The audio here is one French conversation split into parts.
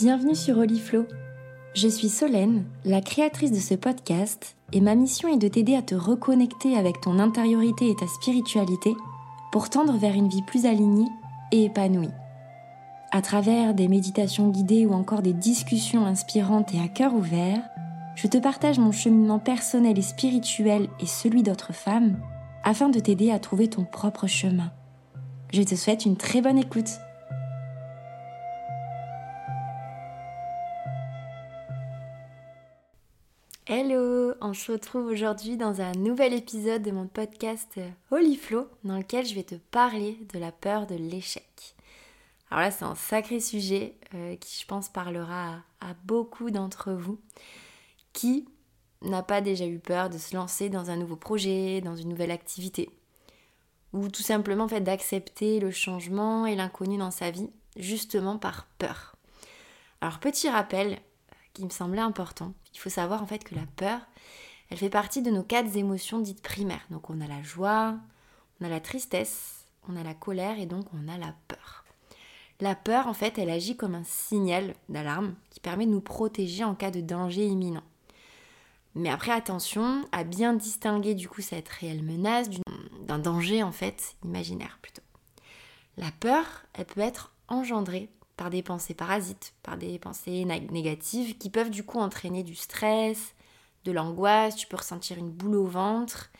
Bienvenue sur Oliflow. Je suis Solène, la créatrice de ce podcast, et ma mission est de t'aider à te reconnecter avec ton intériorité et ta spiritualité pour tendre vers une vie plus alignée et épanouie. À travers des méditations guidées ou encore des discussions inspirantes et à cœur ouvert, je te partage mon cheminement personnel et spirituel et celui d'autres femmes afin de t'aider à trouver ton propre chemin. Je te souhaite une très bonne écoute. Hello, on se retrouve aujourd'hui dans un nouvel épisode de mon podcast Holy Flow dans lequel je vais te parler de la peur de l'échec. Alors là, c'est un sacré sujet euh, qui, je pense, parlera à, beaucoup d'entre vous. Qui n'a pas déjà eu peur de se lancer dans un nouveau projet, dans une nouvelle activité? Ou tout simplement fait d'accepter le changement et l'inconnu dans sa vie, justement par peur. Alors, petit rappel euh, me semblait important. Il faut savoir en fait que la peur, elle fait partie de nos quatre émotions dites primaires. Donc on a la joie, on a la tristesse, on a la colère et donc on a la peur. La peur, en fait, elle agit comme un signal d'alarme qui permet de nous protéger en cas de danger imminent. Mais après, attention à bien distinguer du coup cette réelle menace d'un danger en fait imaginaire plutôt. La peur, elle peut être engendrée par des pensées parasites, par des pensées négatives qui peuvent du coup entraîner du stress, de l'angoisse, tu peux ressentir une boule au ventre.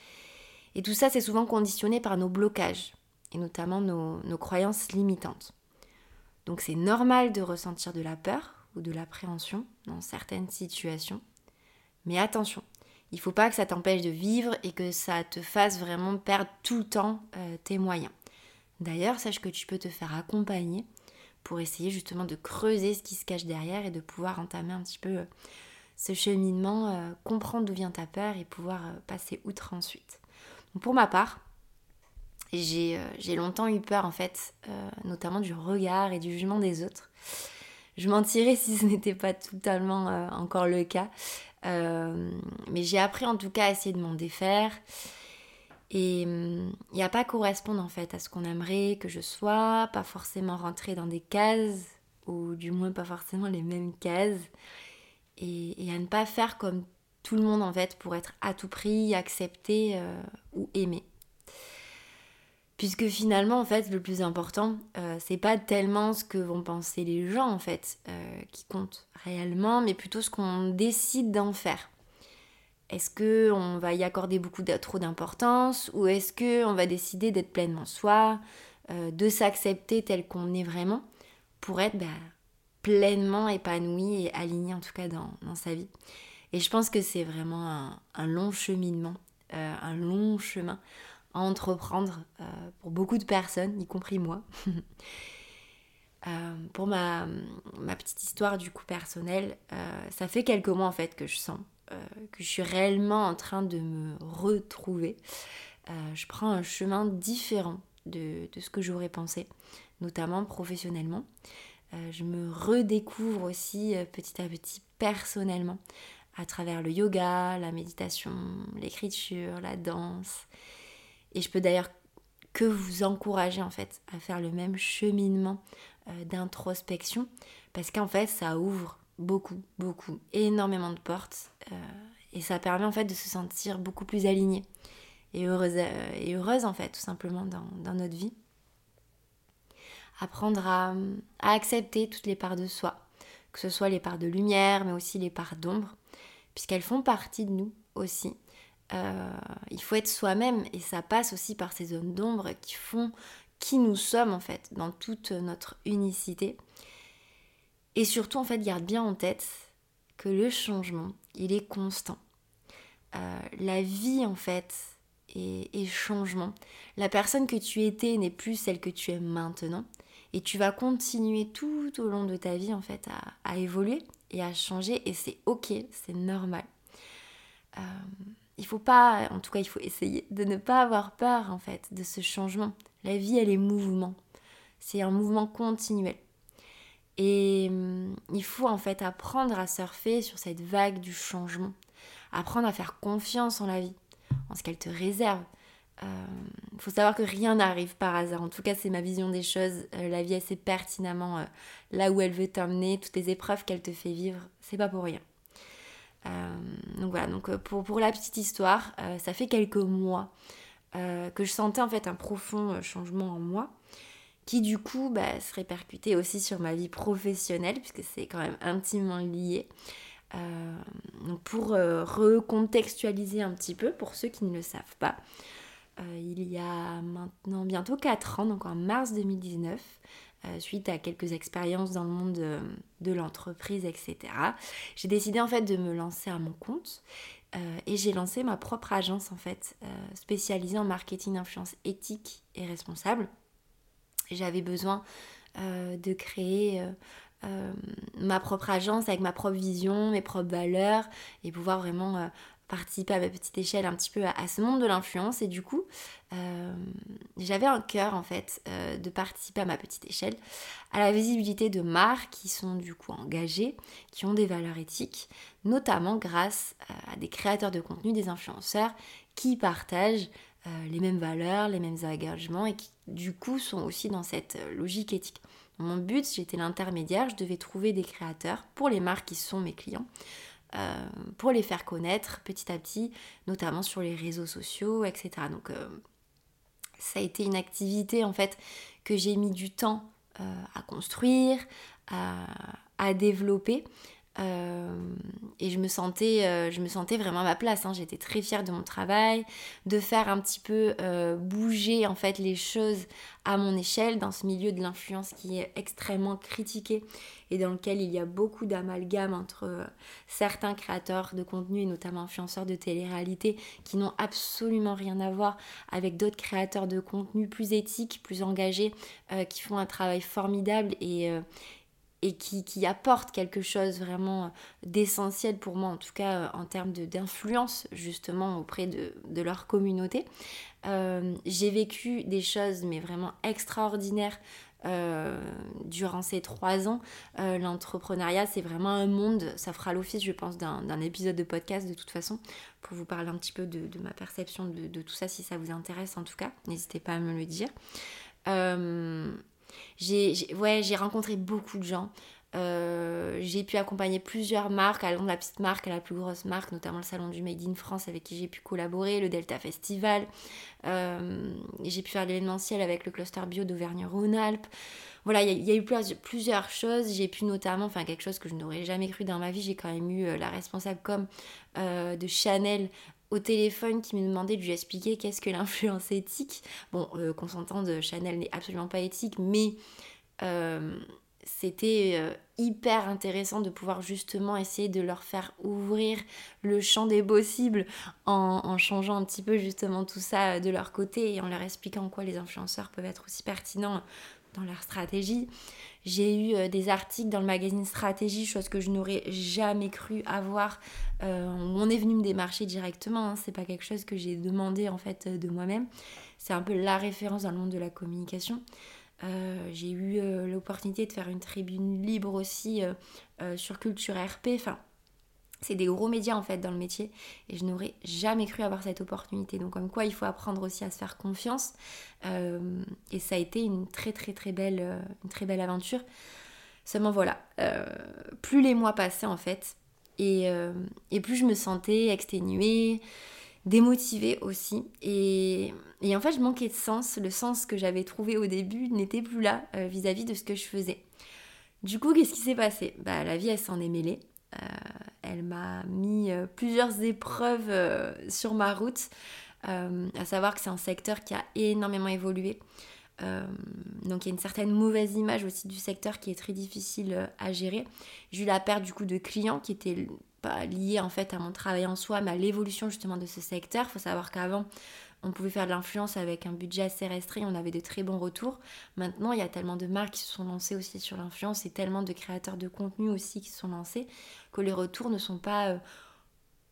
Et tout ça, c'est souvent conditionné par nos blocages, et notamment nos croyances limitantes. Donc c'est normal de ressentir de la peur ou de l'appréhension dans certaines situations. Mais attention, il ne faut pas que ça t'empêche de vivre et que ça te fasse vraiment perdre tout le temps euh, tes moyens. D'ailleurs, sache que tu peux te faire accompagner pour essayer justement de creuser ce qui se cache derrière et de pouvoir entamer un petit peu euh, ce cheminement, euh, comprendre d'où vient ta peur et pouvoir passer outre ensuite. pour ma part, euh, j'ai longtemps eu peur en fait, euh, notamment du regard et du jugement des autres. Je mentirais si ce n'était pas totalement euh, encore le cas. mais j'ai appris en tout cas à essayer de m'en défaire. Et n'y a pas correspondre en fait à ce qu'on aimerait que je sois, pas forcément rentrer dans des cases, ou du moins pas forcément les mêmes cases. Et, à ne pas faire comme tout le monde en fait pour être à tout prix accepté ou aimé. Puisque finalement, en le plus important, euh, c'est pas tellement ce que vont penser les gens, en fait, euh, qui compte réellement, mais plutôt ce qu'on décide d'en faire. Est-ce que on va y accorder beaucoup trop d'importance ou est-ce que on va décider d'être pleinement soi, euh, de s'accepter tel qu'on est vraiment pour être bah, pleinement épanoui et aligné en tout cas dans, sa vie? Et je pense que c'est vraiment un long cheminement, un long chemin entreprendre euh, pour beaucoup de personnes, y compris moi. Euh, pour ma, petite histoire du coup personnelle, euh, ça fait quelques mois en fait que je sens que je suis réellement en train de me retrouver. je prends un chemin différent de, ce que j'aurais pensé, notamment professionnellement. je me redécouvre aussi petit à petit personnellement à travers le yoga, la méditation, l'écriture, la danse. Et je peux d'ailleurs que vous encourager en fait à faire le même cheminement euh, d'introspection parce qu'en fait ça ouvre beaucoup, beaucoup, énormément de portes euh, et ça permet en fait de se sentir beaucoup plus aligné et heureuse, euh, et heureuse en fait tout simplement dans, notre vie. Apprendre à, accepter toutes les parts de soi, que ce soit les parts de lumière mais aussi les parts d'ombre puisqu'elles font partie de nous aussi euh, il faut être soi-même et ça passe aussi par ces zones d'ombre qui font qui nous sommes en fait dans toute notre unicité. Et surtout en fait garde bien en tête que le changement il est constant. Euh, la vie en fait est, changement. La personne que tu étais n'est plus celle que tu es maintenant et tu vas continuer tout au long de ta vie en fait à, évoluer et à changer et c'est ok, c'est normal. Euh, il faut pas, en tout cas il faut essayer de ne pas avoir peur en fait de ce changement. La vie elle est mouvement. C'est un mouvement continuel. Et hum, il faut en fait apprendre à surfer sur cette vague du changement. Apprendre à faire confiance en la vie, en ce qu'elle te réserve. Il faut savoir que rien n'arrive par hasard. En tout cas, c'est ma vision des choses. la vie, elle sait pertinemment là où elle veut t'emmener. Toutes les épreuves qu'elle te fait vivre, c'est pas pour rien. donc voilà, donc pour, pour, la petite histoire, ça fait quelques mois que je sentais en fait un profond changement en moi qui du coup bah, se répercutait aussi sur ma vie professionnelle, puisque c'est quand même intimement lié. Euh, pour euh, recontextualiser un petit peu, pour ceux qui ne le savent pas, euh, il y a maintenant bientôt 4 ans, donc en mars 2019, suite à quelques expériences dans le monde de, de l'entreprise, etc., j'ai décidé en fait de me lancer à mon compte. et j'ai lancé ma propre agence en fait, spécialisée en marketing influence éthique et responsable. J'avais besoin euh, de créer euh, euh, ma propre agence avec ma propre vision, mes propres valeurs et pouvoir vraiment participer à ma petite échelle un petit peu à, ce monde de l'influence. Et du coup, j'avais un cœur en fait de participer à ma petite échelle à la visibilité de marques qui sont du coup engagées, qui ont des valeurs éthiques, notamment grâce à des créateurs de contenu, des influenceurs qui partagent les mêmes valeurs, les mêmes engagements et qui du coup sont aussi dans cette euh, logique éthique. Mon but, j'étais l'intermédiaire, je devais trouver des créateurs pour les marques qui sont mes clients, euh, pour les faire connaître petit à petit, notamment sur les réseaux sociaux, etc. Donc ça a été une activité en fait que j'ai mis du temps à construire, à développer. Euh, et je me sentais, euh, je me sentais vraiment à ma place. Hein. J'étais très fière de mon travail, de faire un petit peu euh, bouger en fait les choses à mon échelle dans ce milieu de l'influence qui est extrêmement critiqué et dans lequel il y a beaucoup d'amalgame entre certains créateurs de contenu et notamment influenceurs de télé-réalité qui n'ont absolument rien à voir avec d'autres créateurs de contenu plus éthiques, plus engagés, qui font un travail formidable et et qui, qui apportent quelque chose vraiment d'essentiel pour moi, en tout cas euh, en termes d'influence justement auprès de, de leur communauté. Euh, j'ai vécu des choses mais vraiment extraordinaires euh, durant ces trois ans. L'entrepreneuriat, c'est vraiment un monde, ça fera l'office, je pense, d'un épisode de podcast de toute façon, pour vous parler un petit peu de, de ma perception de, de, tout ça, si ça vous intéresse en tout cas. N'hésitez pas à me le dire. J'ai ouais, rencontré beaucoup de gens. Euh, j'ai pu accompagner plusieurs marques, allant de la petite marque à la plus grosse marque, notamment le salon du Made in France avec qui j'ai pu collaborer, le Delta Festival. Euh, j'ai pu faire l'événementiel avec le cluster bio d'Auvergne-Rhône-Alpes. Voilà, il y, a eu plusieurs choses. J'ai pu notamment, enfin quelque chose que je n'aurais jamais cru dans ma vie, j'ai quand même eu euh, la responsable com de Chanel au téléphone qui me demandait de lui expliquer qu'est-ce que l'influence éthique. Bon, euh, qu'on s'entende, Chanel n'est absolument pas éthique, mais euh, c'était euh, hyper intéressant de pouvoir justement essayer de leur faire ouvrir le champ des possibles en, en, changeant un petit peu justement tout ça de leur côté et en leur expliquant en quoi les influenceurs peuvent être aussi pertinents leur stratégie. J'ai eu euh, des articles dans le magazine Stratégie, chose que je n'aurais jamais cru avoir. Euh, on est venu me démarcher directement, hein. c'est pas quelque chose que j'ai demandé en fait de moi-même. C'est un peu la référence dans le monde de la communication. Euh, j'ai eu l'opportunité de faire une tribune libre aussi sur Culture RP. Enfin, c'est des gros médias en fait dans le métier et je n'aurais jamais cru avoir cette opportunité. Donc comme quoi il faut apprendre aussi à se faire confiance euh, et ça a été une très très très belle, euh, une très belle aventure. Seulement voilà, euh, plus les mois passaient en fait et, et, plus je me sentais exténuée, démotivée aussi et, et, en fait je manquais de sens. Le sens que j'avais trouvé au début n'était plus là vis-à-vis -vis de ce que je faisais. Du coup, qu'est-ce qui s'est passé? Bah, La vie, elle s'en est mêlée. Elle m'a mis euh, plusieurs épreuves euh, sur ma route, à savoir que c'est un secteur qui a énormément évolué. donc il y a une certaine mauvaise image aussi du secteur qui est très difficile à gérer. J'ai eu la perte du coup de clients qui étaient pas liés en fait à mon travail en soi, mais à l'évolution justement de ce secteur. Il faut savoir qu'avant, on pouvait faire de l'influence avec un budget assez restreint, on avait de très bons retours. Maintenant, il y a tellement de marques qui se sont lancées aussi sur l'influence et tellement de créateurs de contenu aussi qui se sont lancés que les retours ne sont pas euh,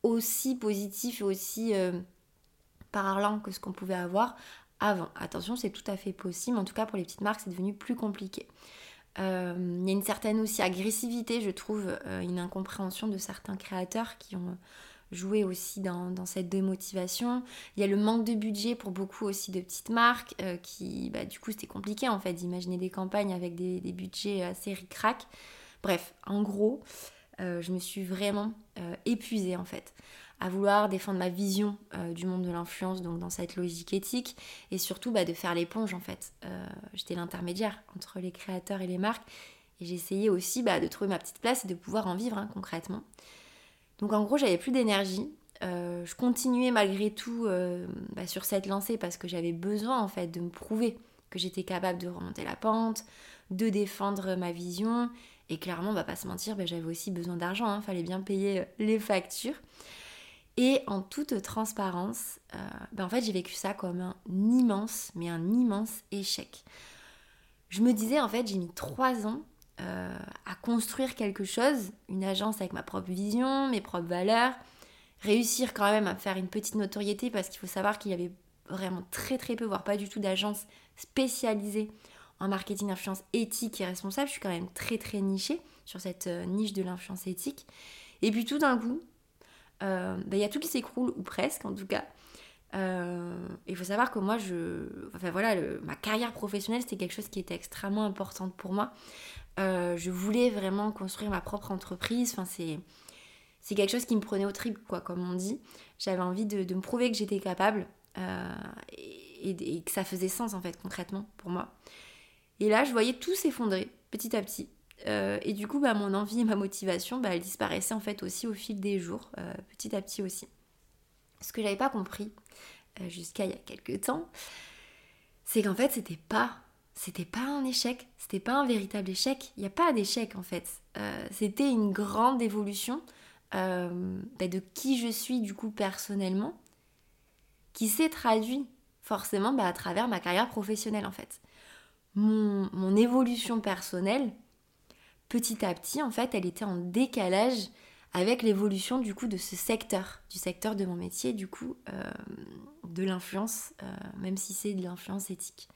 aussi positifs et aussi euh, parlants que ce qu'on pouvait avoir avant. Attention, c'est tout à fait possible, en tout cas pour les petites marques, c'est devenu plus compliqué. Euh, il y a une certaine aussi agressivité, je trouve, une incompréhension de certains créateurs qui ont jouer aussi dans, cette démotivation. Il y a le manque de budget pour beaucoup aussi de petites marques euh, qui, bah, du coup, c'était compliqué en fait d'imaginer des campagnes avec des, budgets assez ric Bref, en gros, euh, je me suis vraiment euh, épuisée en fait à vouloir défendre ma vision du monde de l'influence, donc dans cette logique éthique, et surtout bah, de faire l'éponge en fait. J'étais l'intermédiaire entre les créateurs et les marques, et j'essayais aussi bah, de trouver ma petite place et de pouvoir en vivre hein, concrètement. Donc en gros, j'avais plus d'énergie. Euh, je continuais malgré tout euh, bah, sur cette lancée parce que j'avais besoin en fait de me prouver que j'étais capable de remonter la pente, de défendre ma vision. Et clairement, on va pas se mentir, bah, j'avais aussi besoin d'argent, il hein. fallait bien payer euh, les factures. Et en toute transparence, bah, en fait, j'ai vécu ça comme un immense, mais un immense échec. Je me disais, en fait, j'ai mis trois ans euh, à construire quelque chose, une agence avec ma propre vision, mes propres valeurs, réussir quand même à faire une petite notoriété parce qu'il faut savoir qu'il y avait vraiment très très peu, voire pas du tout d'agences spécialisées en marketing d'influence éthique et responsable. Je suis quand même très très nichée sur cette euh, niche de l'influence éthique. Et puis tout d'un coup, euh, bah, il y a tout qui s'écroule, ou presque en tout cas. Il faut savoir que moi, enfin voilà, ma carrière professionnelle, c'était quelque chose qui était extrêmement important pour moi. Euh, je voulais vraiment construire ma propre entreprise. Enfin, c'est, c'est quelque chose qui me prenait au trip, quoi, comme on dit. J'avais envie de, me prouver que j'étais capable euh, et, que ça faisait sens, en fait, concrètement, pour moi. Et là, je voyais tout s'effondrer petit à petit. Euh, et du coup, bah, mon envie et ma motivation, bah, elles disparaissaient en fait aussi au fil des jours, petit à petit aussi. Ce que j'avais pas compris jusqu'à il y a quelques temps, c'est qu'en fait, c'était pas c'était pas un échec, c'était pas un véritable échec. Il n'y a pas d'échec en fait. Euh, c'était une grande évolution euh, bah, de qui je suis du coup personnellement, qui s'est traduit forcément bah, à travers ma carrière professionnelle en fait. Mon, mon, évolution personnelle, petit à petit en fait, elle était en décalage avec l'évolution du coup de ce secteur, du secteur de mon métier, du coup euh, de l'influence, même si c'est de l'influence éthique.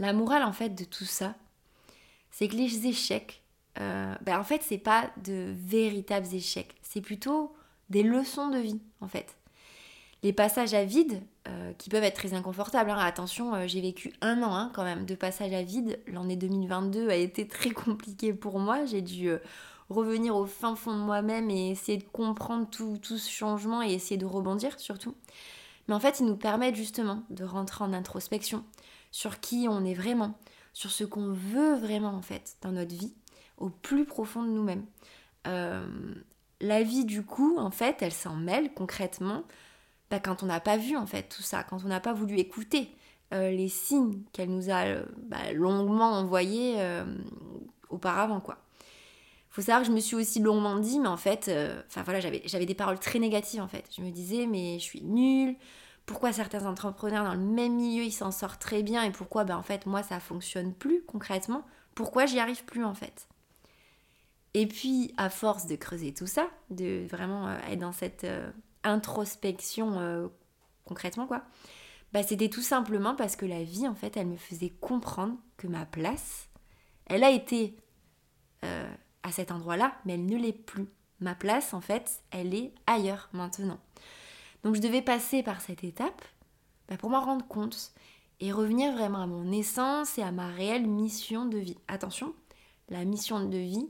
La morale en fait de tout ça, c'est que les échecs, euh, ben, en fait, c'est pas de véritables échecs, c'est plutôt des leçons de vie en fait. Les passages à vide, euh, qui peuvent être très inconfortables, hein. attention, euh, j'ai vécu un an hein, quand même de passage à vide. L'année 2022 a été très compliquée pour moi. J'ai dû revenir au fin fond de moi-même et essayer de comprendre tout, tout, ce changement et essayer de rebondir surtout. Mais en fait, ils nous permettent justement de rentrer en introspection, sur qui on est vraiment, sur ce qu'on veut vraiment en fait dans notre vie, au plus profond de nous-mêmes. Euh, la vie du coup, en fait, elle s'en mêle concrètement bah, quand on n'a pas vu en fait tout ça, quand on n'a pas voulu écouter euh, les signes qu'elle nous a euh, bah, longuement envoyés auparavant quoi. Faut savoir que je me suis aussi longuement dit, mais en fait, enfin voilà, j'avais des paroles très négatives en fait. Je me disais, mais je suis nulle, pourquoi certains entrepreneurs dans le même milieu ils s'en sortent très bien et pourquoi ben en fait moi ça fonctionne plus concrètement pourquoi j'y arrive plus en fait? Et puis à force de creuser tout ça de vraiment euh, être dans cette euh, introspection euh, concrètement quoi bah c'était tout simplement parce que la vie en fait elle me faisait comprendre que ma place elle a été à cet endroit là mais elle ne l'est plus. Ma place en fait elle est ailleurs maintenant donc je devais passer par cette étape bah, pour m'en rendre compte et revenir vraiment à mon essence et à ma réelle mission de vie. Attention, la mission de vie,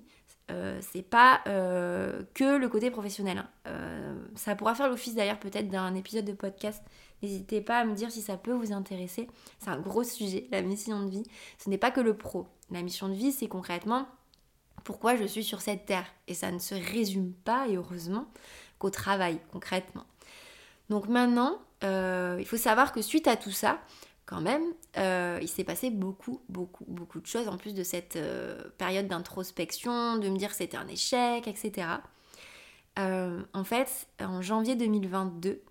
euh, c'est pas euh, que le côté professionnel. Hein. Euh, ça pourra faire l'office d'ailleurs peut-être d'un épisode de podcast. N'hésitez pas à me dire si ça peut vous intéresser. C'est un gros sujet, la mission de vie. Ce n'est pas que le pro. La mission de vie, c'est concrètement pourquoi je suis sur cette terre. Et ça ne se résume pas, et heureusement, qu'au travail, concrètement. Donc maintenant, euh, il faut savoir que suite à tout ça, quand même, euh, il s'est passé beaucoup, beaucoup, beaucoup de choses en plus de cette euh, période d'introspection, de me dire que c'était un échec, etc. en fait, en janvier 2022,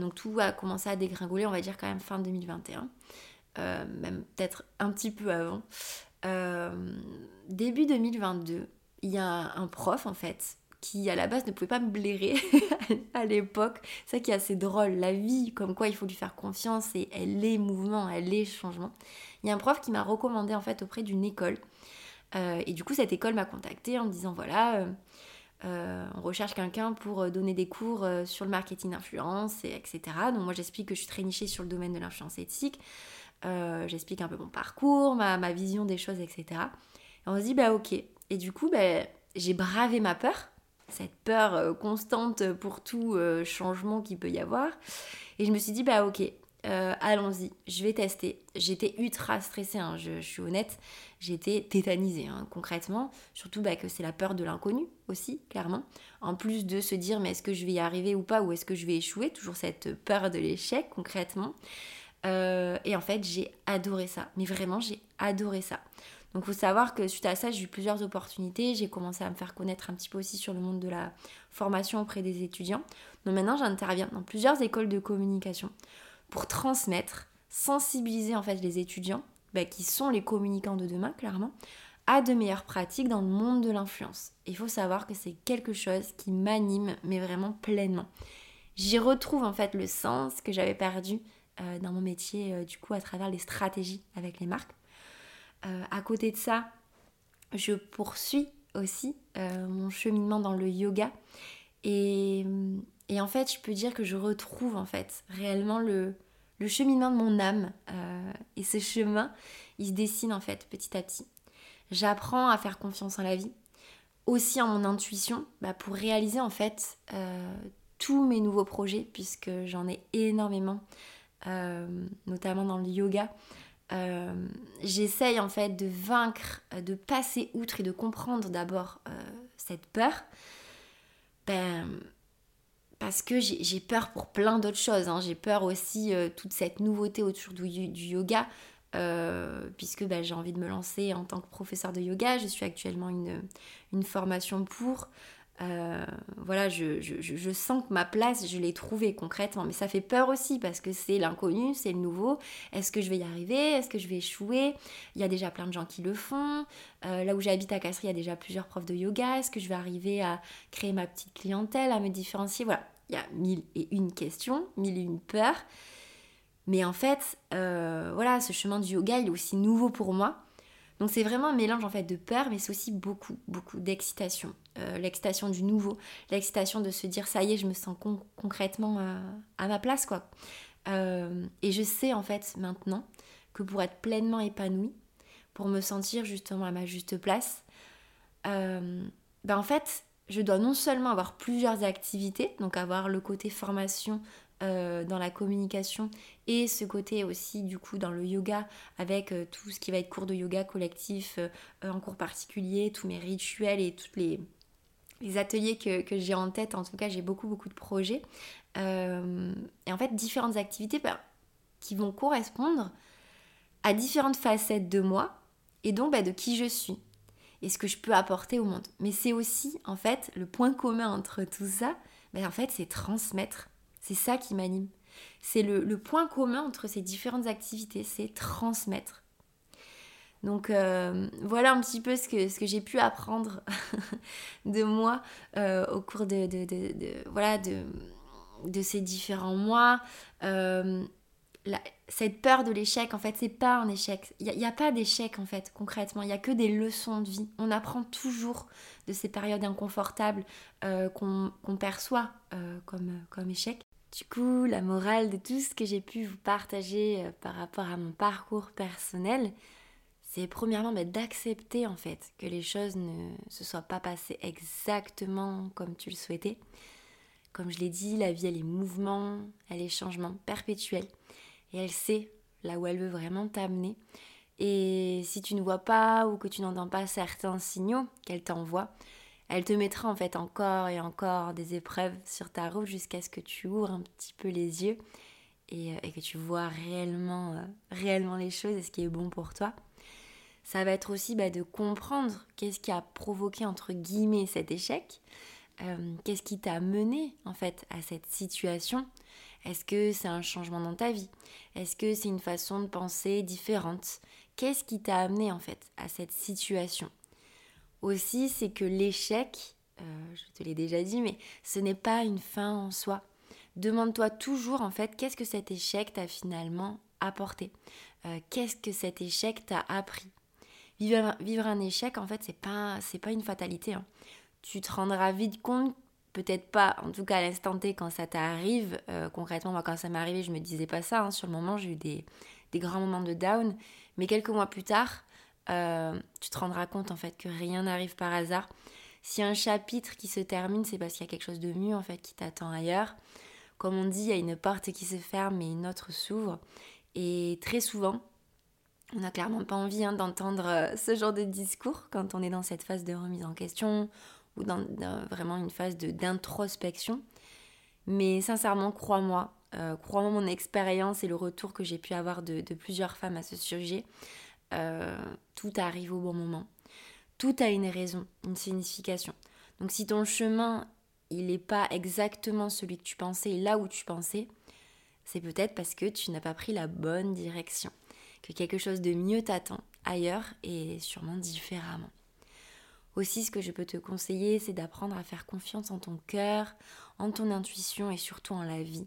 donc tout a commencé à dégringoler, on va dire quand même fin 2021, même peut-être un petit peu avant. début 2022, il y a un prof en fait qui à la base ne pouvait pas me blairer à l'époque. C'est ça qui est assez drôle, la vie, comme quoi il faut lui faire confiance et elle est mouvement, elle est changement. Il y a un prof qui m'a recommandé en fait auprès d'une école. Euh, et du coup cette école m'a contacté en me disant voilà, euh, on recherche quelqu'un pour donner des cours sur le marketing d'influence, etc. Donc moi j'explique que je suis très nichée sur le domaine de l'influence éthique. j'explique un peu mon parcours, ma, ma, vision des choses, etc. Et on se dit, bah ok. Et du coup, bah, j'ai bravé ma peur, cette peur constante pour tout changement qu'il peut y avoir. Et je me suis dit, bah ok, euh, allons-y, je vais tester. J'étais ultra stressée, hein, je, suis honnête, j'étais tétanisée hein, concrètement, surtout bah, que c'est la peur de l'inconnu aussi, clairement. En plus de se dire mais est-ce que je vais y arriver ou pas, ou est-ce que je vais échouer, toujours cette peur de l'échec concrètement. Euh, et en fait j'ai adoré ça, mais vraiment j'ai adoré ça. Donc il faut savoir que suite à ça, j'ai eu plusieurs opportunités. J'ai commencé à me faire connaître un petit peu aussi sur le monde de la formation auprès des étudiants. Donc maintenant, j'interviens dans plusieurs écoles de communication pour transmettre, sensibiliser en fait les étudiants, bah, qui sont les communicants de demain clairement, à de meilleures pratiques dans le monde de l'influence. Il faut savoir que c'est quelque chose qui m'anime, mais vraiment pleinement. J'y retrouve en fait le sens que j'avais perdu euh, dans mon métier, euh, du coup, à travers les stratégies avec les marques. Euh, à côté de ça, je poursuis aussi mon cheminement dans le yoga. Et, en fait, je peux dire que je retrouve en fait réellement le, cheminement de mon âme. Euh, et ce chemin, il se dessine en fait petit à petit. J'apprends à faire confiance en la vie, aussi en mon intuition, bah, pour réaliser en fait euh, tous mes nouveaux projets, puisque j'en ai énormément, euh, notamment dans le yoga. J'essaye en fait de vaincre, de passer outre et de comprendre d'abord cette peur. Ben, parce que j'ai peur pour plein d'autres choses. Hein. J'ai peur aussi euh, toute cette nouveauté autour du, yoga, euh, puisque bah, j'ai envie de me lancer en tant que professeur de yoga. Je suis actuellement une, une formation pour. Euh, voilà, je, je, sens que ma place, je l'ai trouvée concrètement. Mais ça fait peur aussi parce que c'est l'inconnu, c'est le nouveau. Est-ce que je vais y arriver? Est-ce que je vais échouer? Il y a déjà plein de gens qui le font. là où j'habite à Castries, il y a déjà plusieurs profs de yoga. Est-ce que je vais arriver à créer ma petite clientèle, à me différencier? Voilà, il y a mille et une questions, mille et une peurs. Mais en fait, euh, voilà, ce chemin du yoga, il est aussi nouveau pour moi. Donc c'est vraiment un mélange en fait de peur, mais c'est aussi beaucoup, beaucoup d'excitation. Euh, l'excitation du nouveau, l'excitation de se dire ça y est, je me sens concrètement euh, à ma place quoi. et je sais en fait maintenant que pour être pleinement épanouie, pour me sentir justement à ma juste place, ben en fait, je dois non seulement avoir plusieurs activités, donc avoir le côté formation euh, dans la communication et ce côté aussi du coup dans le yoga avec euh, tout ce qui va être cours de yoga collectif euh, en cours particulier, tous mes rituels et tous les, ateliers que, j'ai en tête. En tout cas, j'ai beaucoup beaucoup de projets. et en fait, différentes activités bah, qui vont correspondre à différentes facettes de moi et donc bah, de qui je suis et ce que je peux apporter au monde. Mais c'est aussi, en fait, le point commun entre tout ça, ben, en fait, c'est transmettre. C'est ça qui m'anime. C'est le, point commun entre ces différentes activités, c'est transmettre. Donc euh, voilà un petit peu ce que, j'ai pu apprendre de moi euh, au cours de, ces différents mois. Euh, cette peur de l'échec, en fait, c'est pas un échec. Il n'y a, pas d'échec, en fait, concrètement. Il n'y a que des leçons de vie. On apprend toujours de ces périodes inconfortables qu'on perçoit comme, comme échec. Du coup, la morale de tout ce que j'ai pu vous partager euh, par rapport à mon parcours personnel, c'est premièrement bah, d'accepter, en fait, que les choses ne se soient pas passées exactement comme tu le souhaitais. Comme je l'ai dit, la vie, elle est mouvement, elle est changement perpétuel et elle sait là où elle veut vraiment t'amener. Et si tu ne vois pas ou que tu n'entends pas certains signaux qu'elle t'envoie, elle te mettra en fait encore et encore des épreuves sur ta route jusqu'à ce que tu ouvres un petit peu les yeux et, euh, que tu vois réellement, euh, réellement les choses et ce qui est bon pour toi. Ça va être aussi bah, de comprendre qu'est-ce qui a provoqué entre guillemets cet échec, euh, qu'est-ce qui t'a mené en fait à cette situation. Est-ce que c'est un changement dans ta vie? Est-ce que c'est une façon de penser différente? Qu'est-ce qui t'a amené en fait à cette situation? Aussi, c'est que l'échec, euh, je te l'ai déjà dit, mais ce n'est pas une fin en soi. Demande-toi toujours en fait qu'est-ce que cet échec t'a finalement apporté? Euh, Qu'est-ce que cet échec t'a appris? Vivre un, vivre un, échec, en fait, c'est pas, c'est pas une fatalité. Hein tu te rendras vite compte, peut-être pas, en tout cas à l'instant T quand ça t'arrive, euh, concrètement moi quand ça m'est arrivé je me disais pas ça, hein. sur le moment j'ai eu des, grands moments de down, mais quelques mois plus tard, euh, tu te rendras compte en fait que rien n'arrive par hasard. Si un chapitre qui se termine, c'est parce qu'il y a quelque chose de mieux en fait qui t'attend ailleurs. Comme on dit, il y a une porte qui se ferme et une autre s'ouvre. Et très souvent, on n'a clairement pas envie hein, d'entendre euh, ce genre de discours quand on est dans cette phase de remise en question ou dans, vraiment une phase d'introspection. Mais sincèrement, crois-moi, euh, crois-moi mon expérience et le retour que j'ai pu avoir de, plusieurs femmes à ce sujet, euh, tout arrive au bon moment. Tout a une raison, une signification. Donc si ton chemin, il n'est pas exactement celui que tu pensais, là où tu pensais, c'est peut-être parce que tu n'as pas pris la bonne direction, que quelque chose de mieux t'attend ailleurs et sûrement différemment. Aussi, ce que je peux te conseiller, c'est d'apprendre à faire confiance en ton cœur, en ton intuition et surtout en la vie.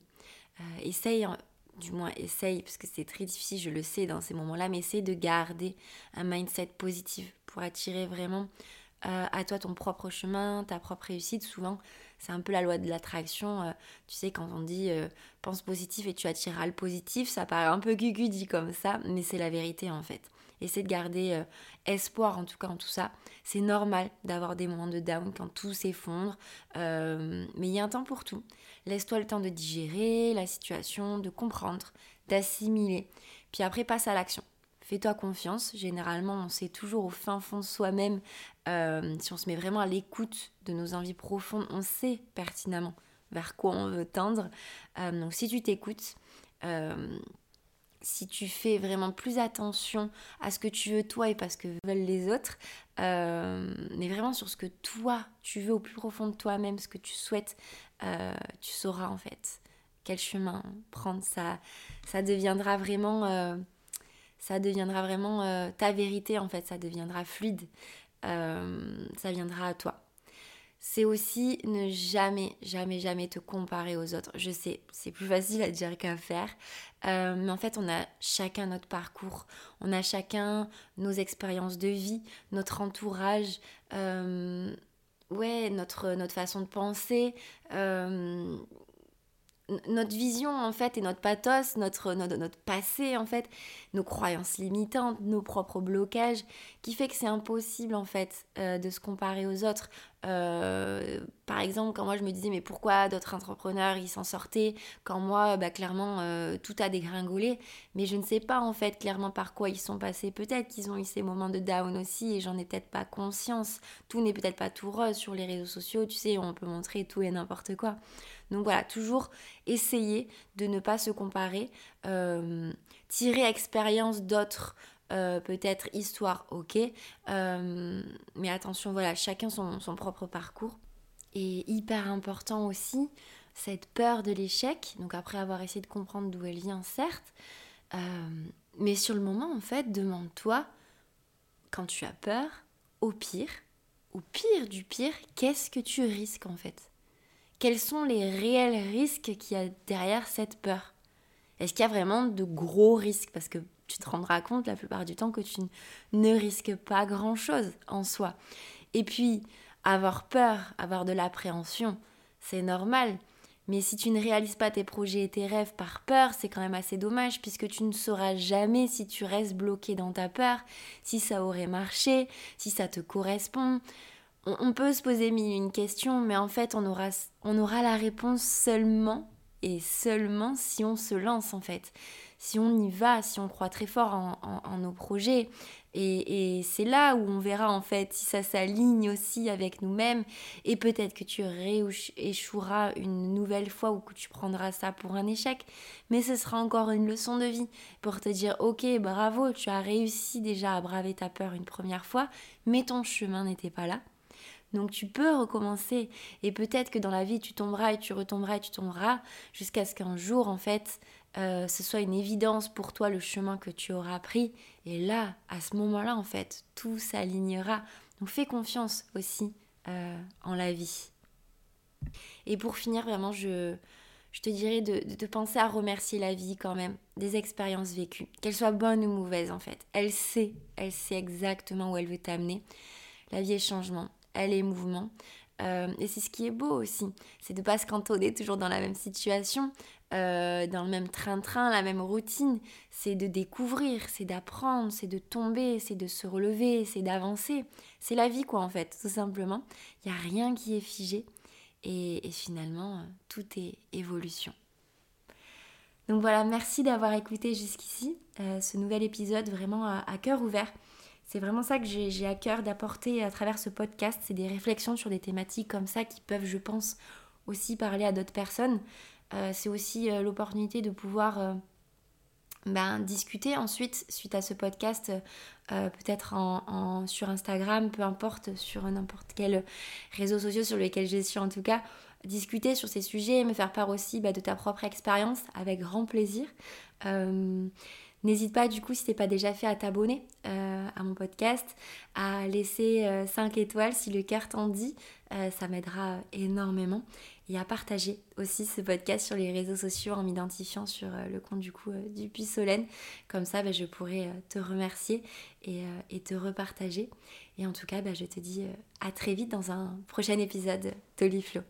Euh, essaye, du moins essaye, parce que c'est très difficile, je le sais dans ces moments-là, mais essaye de garder un mindset positif pour attirer vraiment euh, à toi ton propre chemin, ta propre réussite. Souvent, c'est un peu la loi de l'attraction. Euh, tu sais, quand on dit euh, pense positif et tu attireras le positif, ça paraît un peu gugu dit comme ça, mais c'est la vérité en fait. Essaie de garder espoir en tout cas en tout ça. C'est normal d'avoir des moments de down quand tout s'effondre, mais il y a un temps pour tout. Laisse-toi le temps de digérer la situation, de comprendre, d'assimiler. Puis après, passe à l'action fais-toi confiance. Généralement, on sait toujours au fin fond de soi-même, euh, si on se met vraiment à l'écoute de nos envies profondes, on sait pertinemment vers quoi on veut tendre. Euh, donc si tu t'écoutes, euh, si tu fais vraiment plus attention à ce que tu veux toi et pas ce que veulent les autres, mais vraiment sur ce que toi tu veux au plus profond de toi-même, ce que tu souhaites, tu sauras en fait quel chemin prendre. Ça, ça deviendra vraiment ça deviendra vraiment euh, ta vérité en fait, ça deviendra fluide, euh, ça viendra à toi. C'est aussi ne jamais, jamais, jamais te comparer aux autres. Je sais, c'est plus facile à dire qu'à faire, euh, mais en fait, on a chacun notre parcours, on a chacun nos expériences de vie, notre entourage, ouais, notre, notre façon de penser notre vision en fait et notre pathos, notre, notre, passé en fait, nos croyances limitantes, nos propres blocages, qui fait que c'est impossible en fait euh, de se comparer aux autres. Euh, par exemple, quand moi je me disais mais pourquoi d'autres entrepreneurs ils s'en sortaient, quand moi bah, clairement euh, tout a dégringolé, mais je ne sais pas en fait clairement par quoi ils sont passés. Peut-être qu'ils ont eu ces moments de down aussi et j'en ai peut-être pas conscience. Tout n'est peut-être pas tout rose sur les réseaux sociaux, tu sais, on peut montrer tout et n'importe quoi. Donc voilà, toujours essayer de ne pas se comparer, euh, tirer expérience d'autres. Euh, peut-être histoire, ok, euh, mais attention, voilà, chacun son, son propre parcours. Et hyper important aussi, cette peur de l'échec, donc après avoir essayé de comprendre d'où elle vient, certes, mais sur le moment, en fait, demande-toi, quand tu as peur, au pire, au pire du pire, qu'est-ce que tu risques en fait? Quels sont les réels risques qu'il y a derrière cette peur? Est-ce qu'il y a vraiment de gros risques? Parce que tu te rendras compte la plupart du temps que tu ne risques pas grand-chose en soi. Et puis, avoir peur, avoir de l'appréhension, c'est normal. Mais si tu ne réalises pas tes projets et tes rêves par peur, c'est quand même assez dommage puisque tu ne sauras jamais si tu restes bloqué dans ta peur, si ça aurait marché, si ça te correspond on, peut se poser mille une question, mais en fait, on aura, on aura la réponse seulement et seulement si on se lance en fait. Si on y va, si on croit très fort en, nos projets. Et, c'est là où on verra en fait si ça s'aligne aussi avec nous-mêmes. Et peut-être que tu rééchoueras une nouvelle fois ou que tu prendras ça pour un échec. Mais ce sera encore une leçon de vie pour te dire ok, bravo, tu as réussi déjà à braver ta peur une première fois, mais ton chemin n'était pas là. Donc tu peux recommencer et peut-être que dans la vie tu tomberas et tu retomberas et tu tomberas jusqu'à ce qu'un jour en fait euh, ce soit une évidence pour toi le chemin que tu auras pris et là à ce moment-là en fait tout s'alignera. Donc fais confiance aussi euh, en la vie. Et pour finir vraiment je, je te dirais de, penser à remercier la vie quand même des expériences vécues, qu'elles soient bonnes ou mauvaises en fait. Elle sait, elle sait exactement où elle veut t'amener. La vie est changement elle est mouvement. et c'est ce qui est beau aussi, c'est de pas se cantonner toujours dans la même situation, dans le même train-train, la même routine. C'est de découvrir, c'est d'apprendre, c'est de tomber, c'est de se relever, c'est d'avancer. C'est la vie quoi en fait, tout simplement. Il n'y a rien qui est figé. Et, finalement, tout est évolution. Donc voilà, merci d'avoir écouté jusqu'ici euh, ce nouvel épisode vraiment à, cœur ouvert. C'est vraiment ça que j'ai à cœur d'apporter à travers ce podcast. C'est des réflexions sur des thématiques comme ça qui peuvent, je pense, aussi parler à d'autres personnes. Euh, c'est aussi euh, l'opportunité de pouvoir ben, discuter ensuite, suite à ce podcast, peut-être sur Instagram, peu importe, sur n'importe quel réseau social sur lequel je suis en tout cas, discuter sur ces sujets et me faire part aussi bah, de ta propre expérience avec grand plaisir. Euh, n'hésite pas du coup si n'est pas déjà fait à t'abonner euh, à mon podcast, à laisser 5 euh, étoiles si le cœur t'en dit, ça m'aidera énormément. Et à partager aussi ce podcast sur les réseaux sociaux en m'identifiant sur le compte du coup du Puy Solène. Comme ça bah, je pourrai te remercier et, te repartager. Et en tout cas bah, je te dis à très vite dans un prochain épisode d'Oliflo.